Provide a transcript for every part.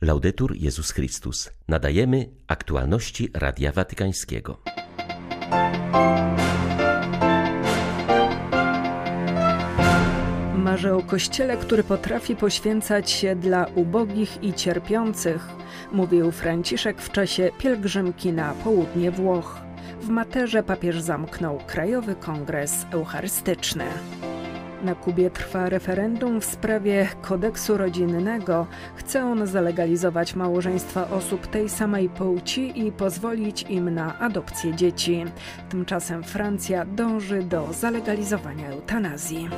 Laudetur Jezus Chrystus. Nadajemy aktualności Radia Watykańskiego. Marzę o kościele, który potrafi poświęcać się dla ubogich i cierpiących, mówił Franciszek w czasie pielgrzymki na południe Włoch. W Materze papież zamknął Krajowy Kongres Eucharystyczny. Na Kubie trwa referendum w sprawie kodeksu rodzinnego. Chce on zalegalizować małżeństwa osób tej samej płci i pozwolić im na adopcję dzieci. Tymczasem Francja dąży do zalegalizowania eutanazji.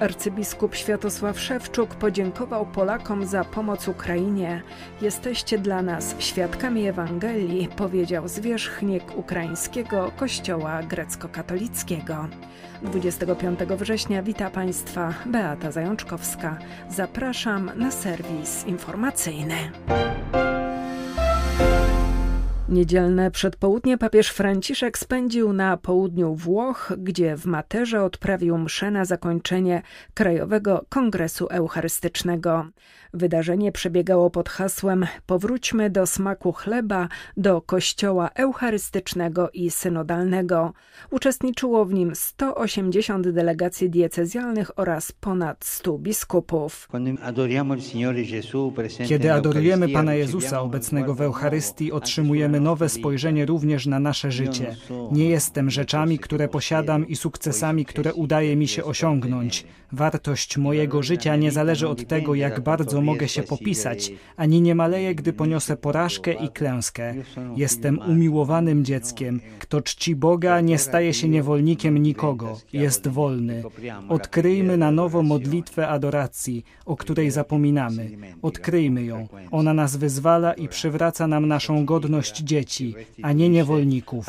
Arcybiskup Światosław Szewczuk podziękował Polakom za pomoc Ukrainie. Jesteście dla nas świadkami Ewangelii, powiedział zwierzchnik ukraińskiego kościoła grecko-katolickiego. 25 września wita Państwa Beata Zajączkowska. Zapraszam na serwis informacyjny. Niedzielne przedpołudnie papież Franciszek spędził na południu Włoch, gdzie w Materze odprawił mszę na zakończenie Krajowego Kongresu Eucharystycznego. Wydarzenie przebiegało pod hasłem Powróćmy do smaku chleba, do kościoła eucharystycznego i synodalnego. Uczestniczyło w nim 180 delegacji diecezjalnych oraz ponad 100 biskupów. Kiedy adorujemy Pana Jezusa obecnego w Eucharystii, otrzymujemy nowe spojrzenie również na nasze życie. Nie jestem rzeczami, które posiadam i sukcesami, które udaje mi się osiągnąć. Wartość mojego życia nie zależy od tego, jak bardzo mogę się popisać, ani nie maleje, gdy poniosę porażkę i klęskę. Jestem umiłowanym dzieckiem. Kto czci Boga, nie staje się niewolnikiem nikogo. Jest wolny. Odkryjmy na nowo modlitwę adoracji, o której zapominamy. Odkryjmy ją. Ona nas wyzwala i przywraca nam naszą godność dzieci, a nie niewolników.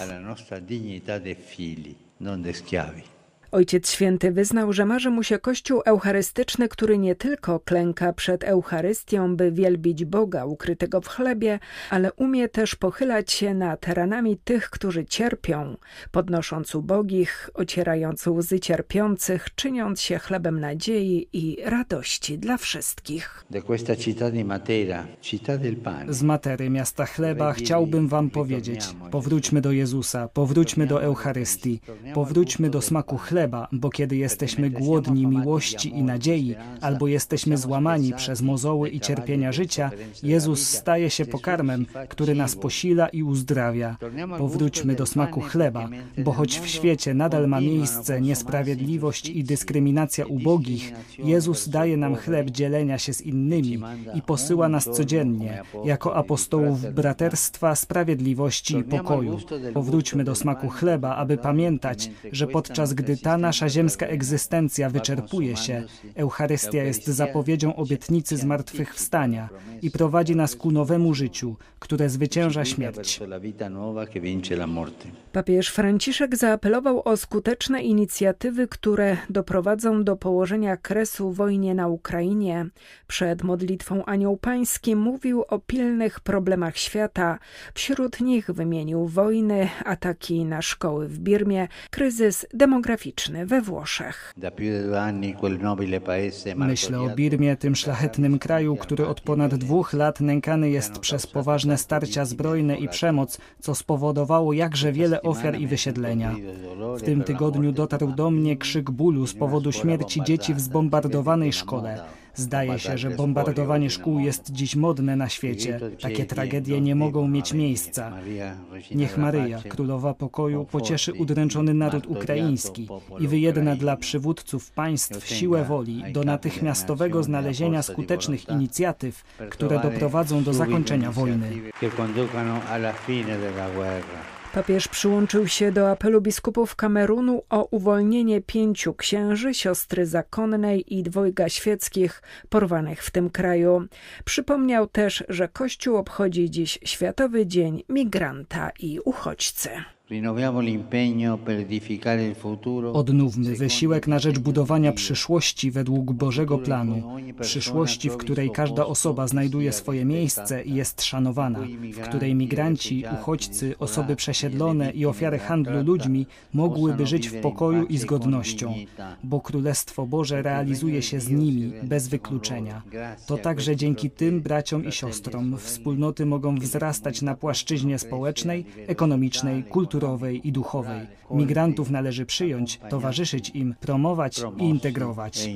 Ojciec Święty wyznał, że marzy mu się Kościół Eucharystyczny, który nie tylko klęka przed Eucharystią, by wielbić Boga ukrytego w chlebie, ale umie też pochylać się nad ranami tych, którzy cierpią, podnosząc ubogich, ocierając łzy cierpiących, czyniąc się chlebem nadziei i radości dla wszystkich. Z Matery, miasta chleba, chciałbym wam powiedzieć: powróćmy do Jezusa, powróćmy do Eucharystii, powróćmy do smaku chleba chleba, bo kiedy jesteśmy głodni miłości i nadziei, albo jesteśmy złamani przez mozoły i cierpienia życia, Jezus staje się pokarmem, który nas posila i uzdrawia. Powróćmy do smaku chleba, bo choć w świecie nadal ma miejsce niesprawiedliwość i dyskryminacja ubogich, Jezus daje nam chleb dzielenia się z innymi i posyła nas codziennie, jako apostołów braterstwa, sprawiedliwości i pokoju. Powróćmy do smaku chleba, aby pamiętać, że podczas gdy ta nasza ziemska egzystencja wyczerpuje się, Eucharystia jest zapowiedzią obietnicy zmartwychwstania i prowadzi nas ku nowemu życiu, które zwycięża śmierć. Papież Franciszek zaapelował o skuteczne inicjatywy, które doprowadzą do położenia kresu wojnie na Ukrainie. Przed modlitwą Anioł Pański mówił o pilnych problemach świata. Wśród nich wymienił wojny, ataki na szkoły w Birmie, kryzys demograficzny we Włoszech. Myślę o Birmie, tym szlachetnym kraju, który od ponad dwóch lat nękany jest przez poważne starcia zbrojne i przemoc, co spowodowało jakże wiele ofiar i wysiedlenia. W tym tygodniu dotarł do mnie krzyk bólu z powodu śmierci dzieci w zbombardowanej szkole. Zdaje się, że bombardowanie szkół jest dziś modne na świecie. Takie tragedie nie mogą mieć miejsca. Niech Maryja, Królowa Pokoju, pocieszy udręczony naród ukraiński i wyjedna dla przywódców państw siłę woli do natychmiastowego znalezienia skutecznych inicjatyw, które doprowadzą do zakończenia wojny. Papież przyłączył się do apelu biskupów Kamerunu o uwolnienie pięciu księży, siostry zakonnej i dwojga świeckich porwanych w tym kraju. Przypomniał też, że Kościół obchodzi dziś Światowy Dzień Migranta i Uchodźcy. Odnówmy wysiłek na rzecz budowania przyszłości według Bożego planu, przyszłości, w której każda osoba znajduje swoje miejsce i jest szanowana, w której migranci, uchodźcy, osoby przesiedlone i ofiary handlu ludźmi mogłyby żyć w pokoju i z godnością, bo Królestwo Boże realizuje się z nimi bez wykluczenia. To także dzięki tym braciom i siostrom wspólnoty mogą wzrastać na płaszczyźnie społecznej, ekonomicznej, kulturowej i duchowej. Migrantów należy przyjąć, towarzyszyć im, promować i integrować.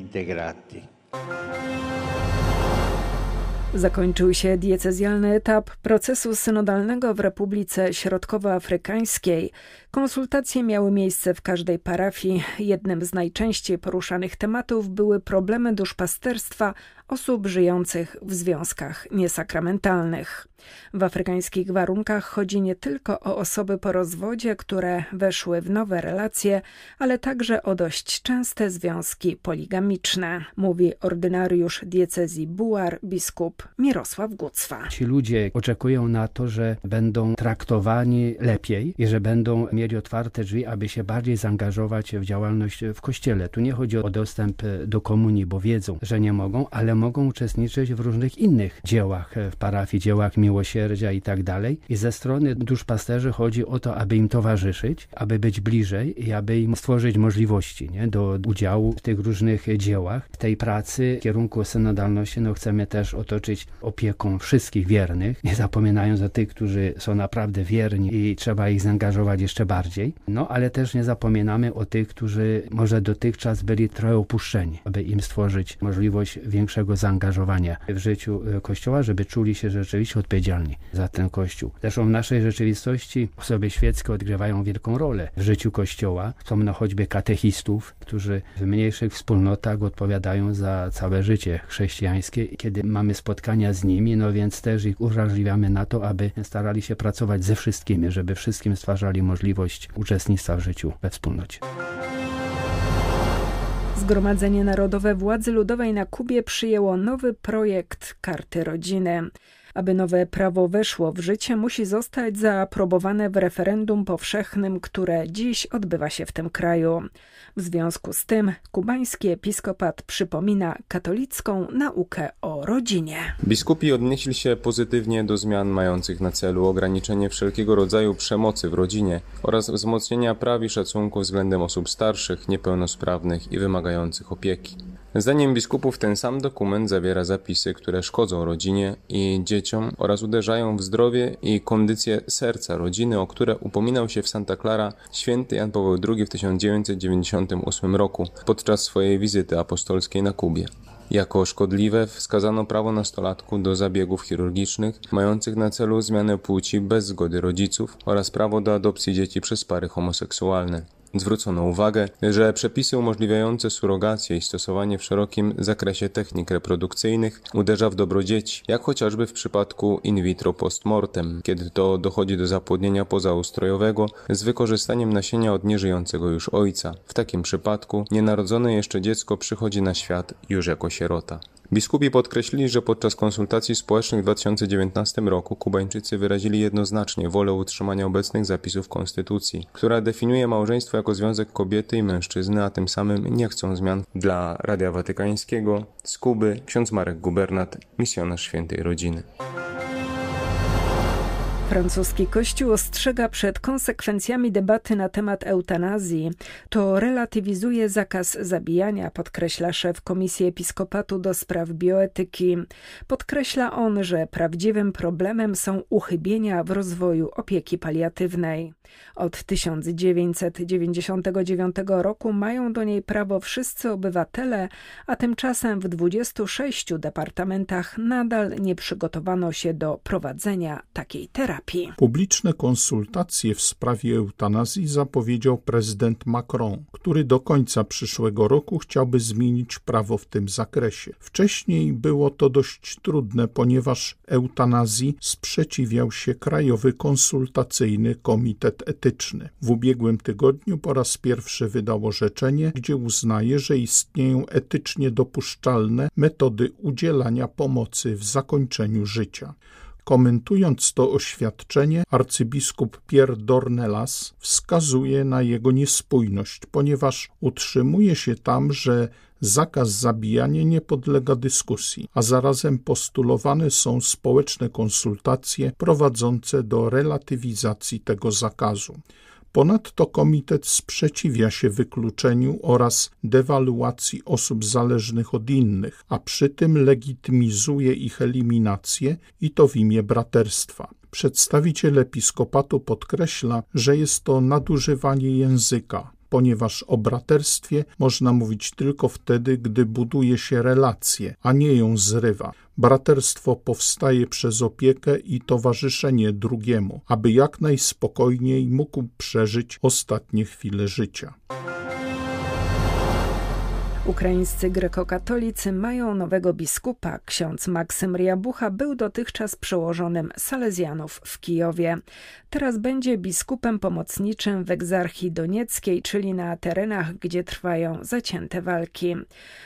Zakończył się diecezjalny etap procesu synodalnego w Republice Środkowoafrykańskiej. Konsultacje miały miejsce w każdej parafii. Jednym z najczęściej poruszanych tematów były problemy duszpasterstwa osób żyjących w związkach niesakramentalnych. W afrykańskich warunkach chodzi nie tylko o osoby po rozwodzie, które weszły w nowe relacje, ale także o dość częste związki poligamiczne, mówi ordynariusz diecezji Buar, biskup Mirosław Gucwa. Ci ludzie oczekują na to, że będą traktowani lepiej i że będą mieli otwarte drzwi, aby się bardziej zaangażować w działalność w kościele. Tu nie chodzi o dostęp do komunii, bo wiedzą, że nie mogą, ale mogą uczestniczyć w różnych innych dziełach w parafii, dziełach miłosierdzia i tak dalej. I ze strony duszpasterzy chodzi o to, aby im towarzyszyć, aby być bliżej i aby im stworzyć możliwości nie, do udziału w tych różnych dziełach. W tej pracy w kierunku synodalności no, chcemy też otoczyć opieką wszystkich wiernych, nie zapominając o tych, którzy są naprawdę wierni i trzeba ich zaangażować jeszcze bardziej. No ale też nie zapominamy o tych, którzy może dotychczas byli trochę opuszczeni, aby im stworzyć możliwość większego zaangażowania w życiu e, Kościoła, żeby czuli się rzeczywiście odpowiedzialni za ten Kościół. Zresztą w naszej rzeczywistości osoby świeckie odgrywają wielką rolę w życiu Kościoła. Wspomnę choćby katechistów, którzy w mniejszych wspólnotach odpowiadają za całe życie chrześcijańskie. Kiedy mamy spotkania z nimi, no więc też ich uwrażliwiamy na to, aby starali się pracować ze wszystkimi, żeby wszystkim stwarzali możliwość uczestnictwa w życiu we wspólnocie. Zgromadzenie Narodowe Władzy Ludowej na Kubie przyjęło nowy projekt Karty Rodziny. Aby nowe prawo weszło w życie, musi zostać zaaprobowane w referendum powszechnym, które dziś odbywa się w tym kraju. W związku z tym kubański episkopat przypomina katolicką naukę o rodzinie. Biskupi odnieśli się pozytywnie do zmian mających na celu ograniczenie wszelkiego rodzaju przemocy w rodzinie oraz wzmocnienia praw i szacunku względem osób starszych, niepełnosprawnych i wymagających opieki. Zdaniem biskupów ten sam dokument zawiera zapisy, które szkodzą rodzinie i dzieciom oraz uderzają w zdrowie i kondycję serca rodziny, o które upominał się w Santa Clara święty Jan Paweł II w 1998 roku podczas swojej wizyty apostolskiej na Kubie. Jako szkodliwe wskazano prawo nastolatku do zabiegów chirurgicznych mających na celu zmianę płci bez zgody rodziców oraz prawo do adopcji dzieci przez pary homoseksualne. Zwrócono uwagę, że przepisy umożliwiające surrogację i stosowanie w szerokim zakresie technik reprodukcyjnych uderza w dobro dzieci, jak chociażby w przypadku in vitro postmortem, kiedy to dochodzi do zapłodnienia pozaustrojowego z wykorzystaniem nasienia od nieżyjącego już ojca. W takim przypadku nienarodzone jeszcze dziecko przychodzi na świat już jako sierota. Biskupi podkreślili, że podczas konsultacji społecznych w 2019 roku Kubańczycy wyrazili jednoznacznie wolę utrzymania obecnych zapisów konstytucji, która definiuje małżeństwo jako związek kobiety i mężczyzny, a tym samym nie chcą zmian dla Radia Watykańskiego. Z Kuby ksiądz Marek Gubernat, misjonarz świętej rodziny. Francuski Kościół ostrzega przed konsekwencjami debaty na temat eutanazji. To relatywizuje zakaz zabijania, podkreśla szef Komisji Episkopatu do spraw bioetyki. Podkreśla on, że prawdziwym problemem są uchybienia w rozwoju opieki paliatywnej. Od 1999 roku mają do niej prawo wszyscy obywatele, a tymczasem w 26 departamentach nadal nie przygotowano się do prowadzenia takiej terapii. Publiczne konsultacje w sprawie eutanazji zapowiedział prezydent Macron, który do końca przyszłego roku chciałby zmienić prawo w tym zakresie. Wcześniej było to dość trudne, ponieważ eutanazji sprzeciwiał się Krajowy Konsultacyjny Komitet Etyczny. W ubiegłym tygodniu po raz pierwszy wydał orzeczenie, gdzie uznaje, że istnieją etycznie dopuszczalne metody udzielania pomocy w zakończeniu życia. Komentując to oświadczenie, arcybiskup Pierre Dornelas wskazuje na jego niespójność, ponieważ utrzymuje się tam, że zakaz zabijania nie podlega dyskusji, a zarazem postulowane są społeczne konsultacje prowadzące do relatywizacji tego zakazu. Ponadto komitet sprzeciwia się wykluczeniu oraz dewaluacji osób zależnych od innych, a przy tym legitymizuje ich eliminację i to w imię braterstwa. Przedstawiciel episkopatu podkreśla, że jest to nadużywanie języka, ponieważ o braterstwie można mówić tylko wtedy, gdy buduje się relacje, a nie ją zrywa. Braterstwo powstaje przez opiekę i towarzyszenie drugiemu, aby jak najspokojniej mógł przeżyć ostatnie chwile życia. Ukraińscy grekokatolicy mają nowego biskupa. Ksiądz Maksym Riabucha był dotychczas przełożonym Salezjanów w Kijowie. Teraz będzie biskupem pomocniczym w egzarchii donieckiej, czyli na terenach, gdzie trwają zacięte walki.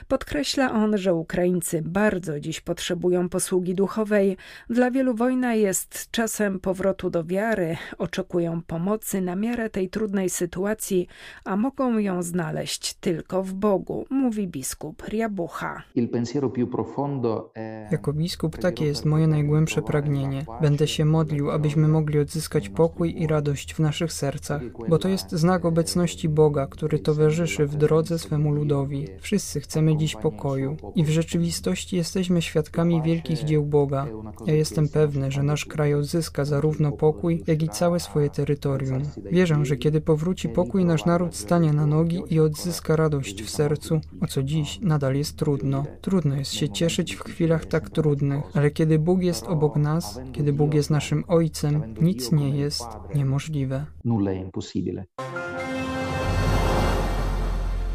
Podkreśla on, że Ukraińcy bardzo dziś potrzebują posługi duchowej. Dla wielu wojna jest czasem powrotu do wiary, oczekują pomocy na miarę tej trudnej sytuacji, a mogą ją znaleźć tylko w Bogu mówi biskup Riabucha. Jako biskup takie jest moje najgłębsze pragnienie. Będę się modlił, abyśmy mogli odzyskać pokój i radość w naszych sercach, bo to jest znak obecności Boga, który towarzyszy w drodze swemu ludowi. Wszyscy chcemy dziś pokoju i w rzeczywistości jesteśmy świadkami wielkich dzieł Boga. Ja jestem pewny, że nasz kraj odzyska zarówno pokój, jak i całe swoje terytorium. Wierzę, że kiedy powróci pokój, nasz naród stanie na nogi i odzyska radość w sercu, o co dziś nadal jest trudno. Trudno jest się cieszyć w chwilach tak trudnych, ale kiedy Bóg jest obok nas, kiedy Bóg jest naszym Ojcem, nic nie jest niemożliwe.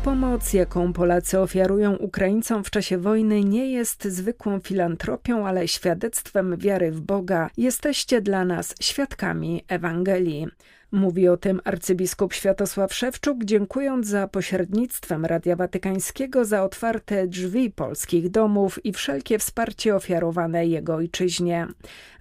Pomoc, jaką Polacy ofiarują Ukraińcom w czasie wojny, nie jest zwykłą filantropią, ale świadectwem wiary w Boga. Jesteście dla nas świadkami Ewangelii. Mówi o tym arcybiskup Światosław Szewczuk, dziękując za pośrednictwem Radia Watykańskiego za otwarte drzwi polskich domów i wszelkie wsparcie ofiarowane jego ojczyźnie.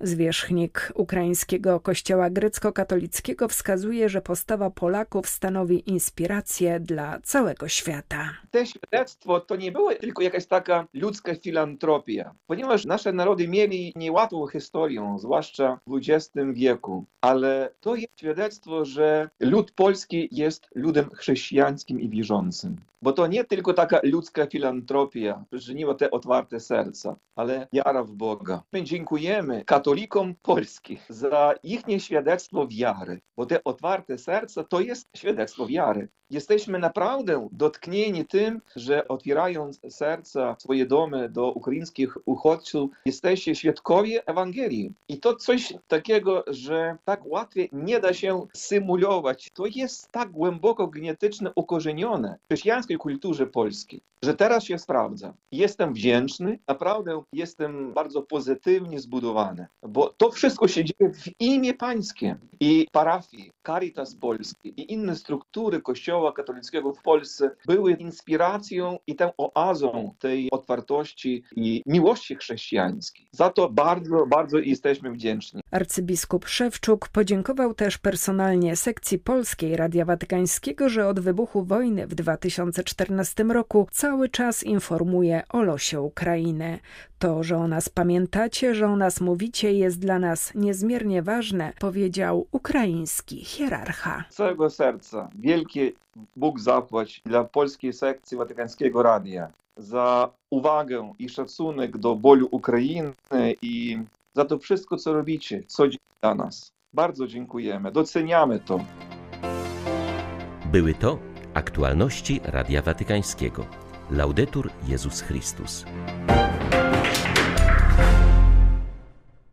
Zwierzchnik ukraińskiego kościoła grecko-katolickiego wskazuje, że postawa Polaków stanowi inspirację dla całego świata. To świadectwo to nie była tylko jakaś taka ludzka filantropia, ponieważ nasze narody mieli niełatwą historię, zwłaszcza w XX wieku, ale to jest świadectwo świadectwo, że lud polski jest ludem chrześcijańskim i wierzącym. Bo to nie tylko taka ludzka filantropia przyczyniła te otwarte serca, ale wiara w Boga. My dziękujemy katolikom Polski za ich świadectwo wiary, bo te otwarte serca to jest świadectwo wiary. Jesteśmy naprawdę dotknięci tym, że otwierając serca, swoje domy do ukraińskich uchodźców, jesteście świadkowie Ewangelii. I to coś takiego, że tak łatwiej nie da się symulować. To jest tak głęboko genetyczne ukorzenione w chrześcijańskiej kulturze polskiej, że teraz się sprawdza. Jestem wdzięczny, naprawdę jestem bardzo pozytywnie zbudowany, bo to wszystko się dzieje w imię pańskie i parafii, Caritas Polski i inne struktury Kościoła katolickiego w Polsce były inspiracją i tą oazą tej otwartości i miłości chrześcijańskiej. Za to bardzo, bardzo jesteśmy wdzięczni. Arcybiskup Szewczuk podziękował też personalnie sekcji polskiej Radia Watykańskiego, że od wybuchu wojny w 2014 roku cały czas informuje o losie Ukrainy. To, że o nas pamiętacie, że o nas mówicie, jest dla nas niezmiernie ważne, powiedział ukraiński hierarcha. Z całego serca wielkie Bóg zapłać dla polskiej sekcji Watykańskiego Radia za uwagę i szacunek do bólu Ukrainy i za to wszystko, co robicie, co dla nas. Bardzo dziękujemy, doceniamy to. Były to aktualności Radia Watykańskiego. Laudetur Jezus Chrystus.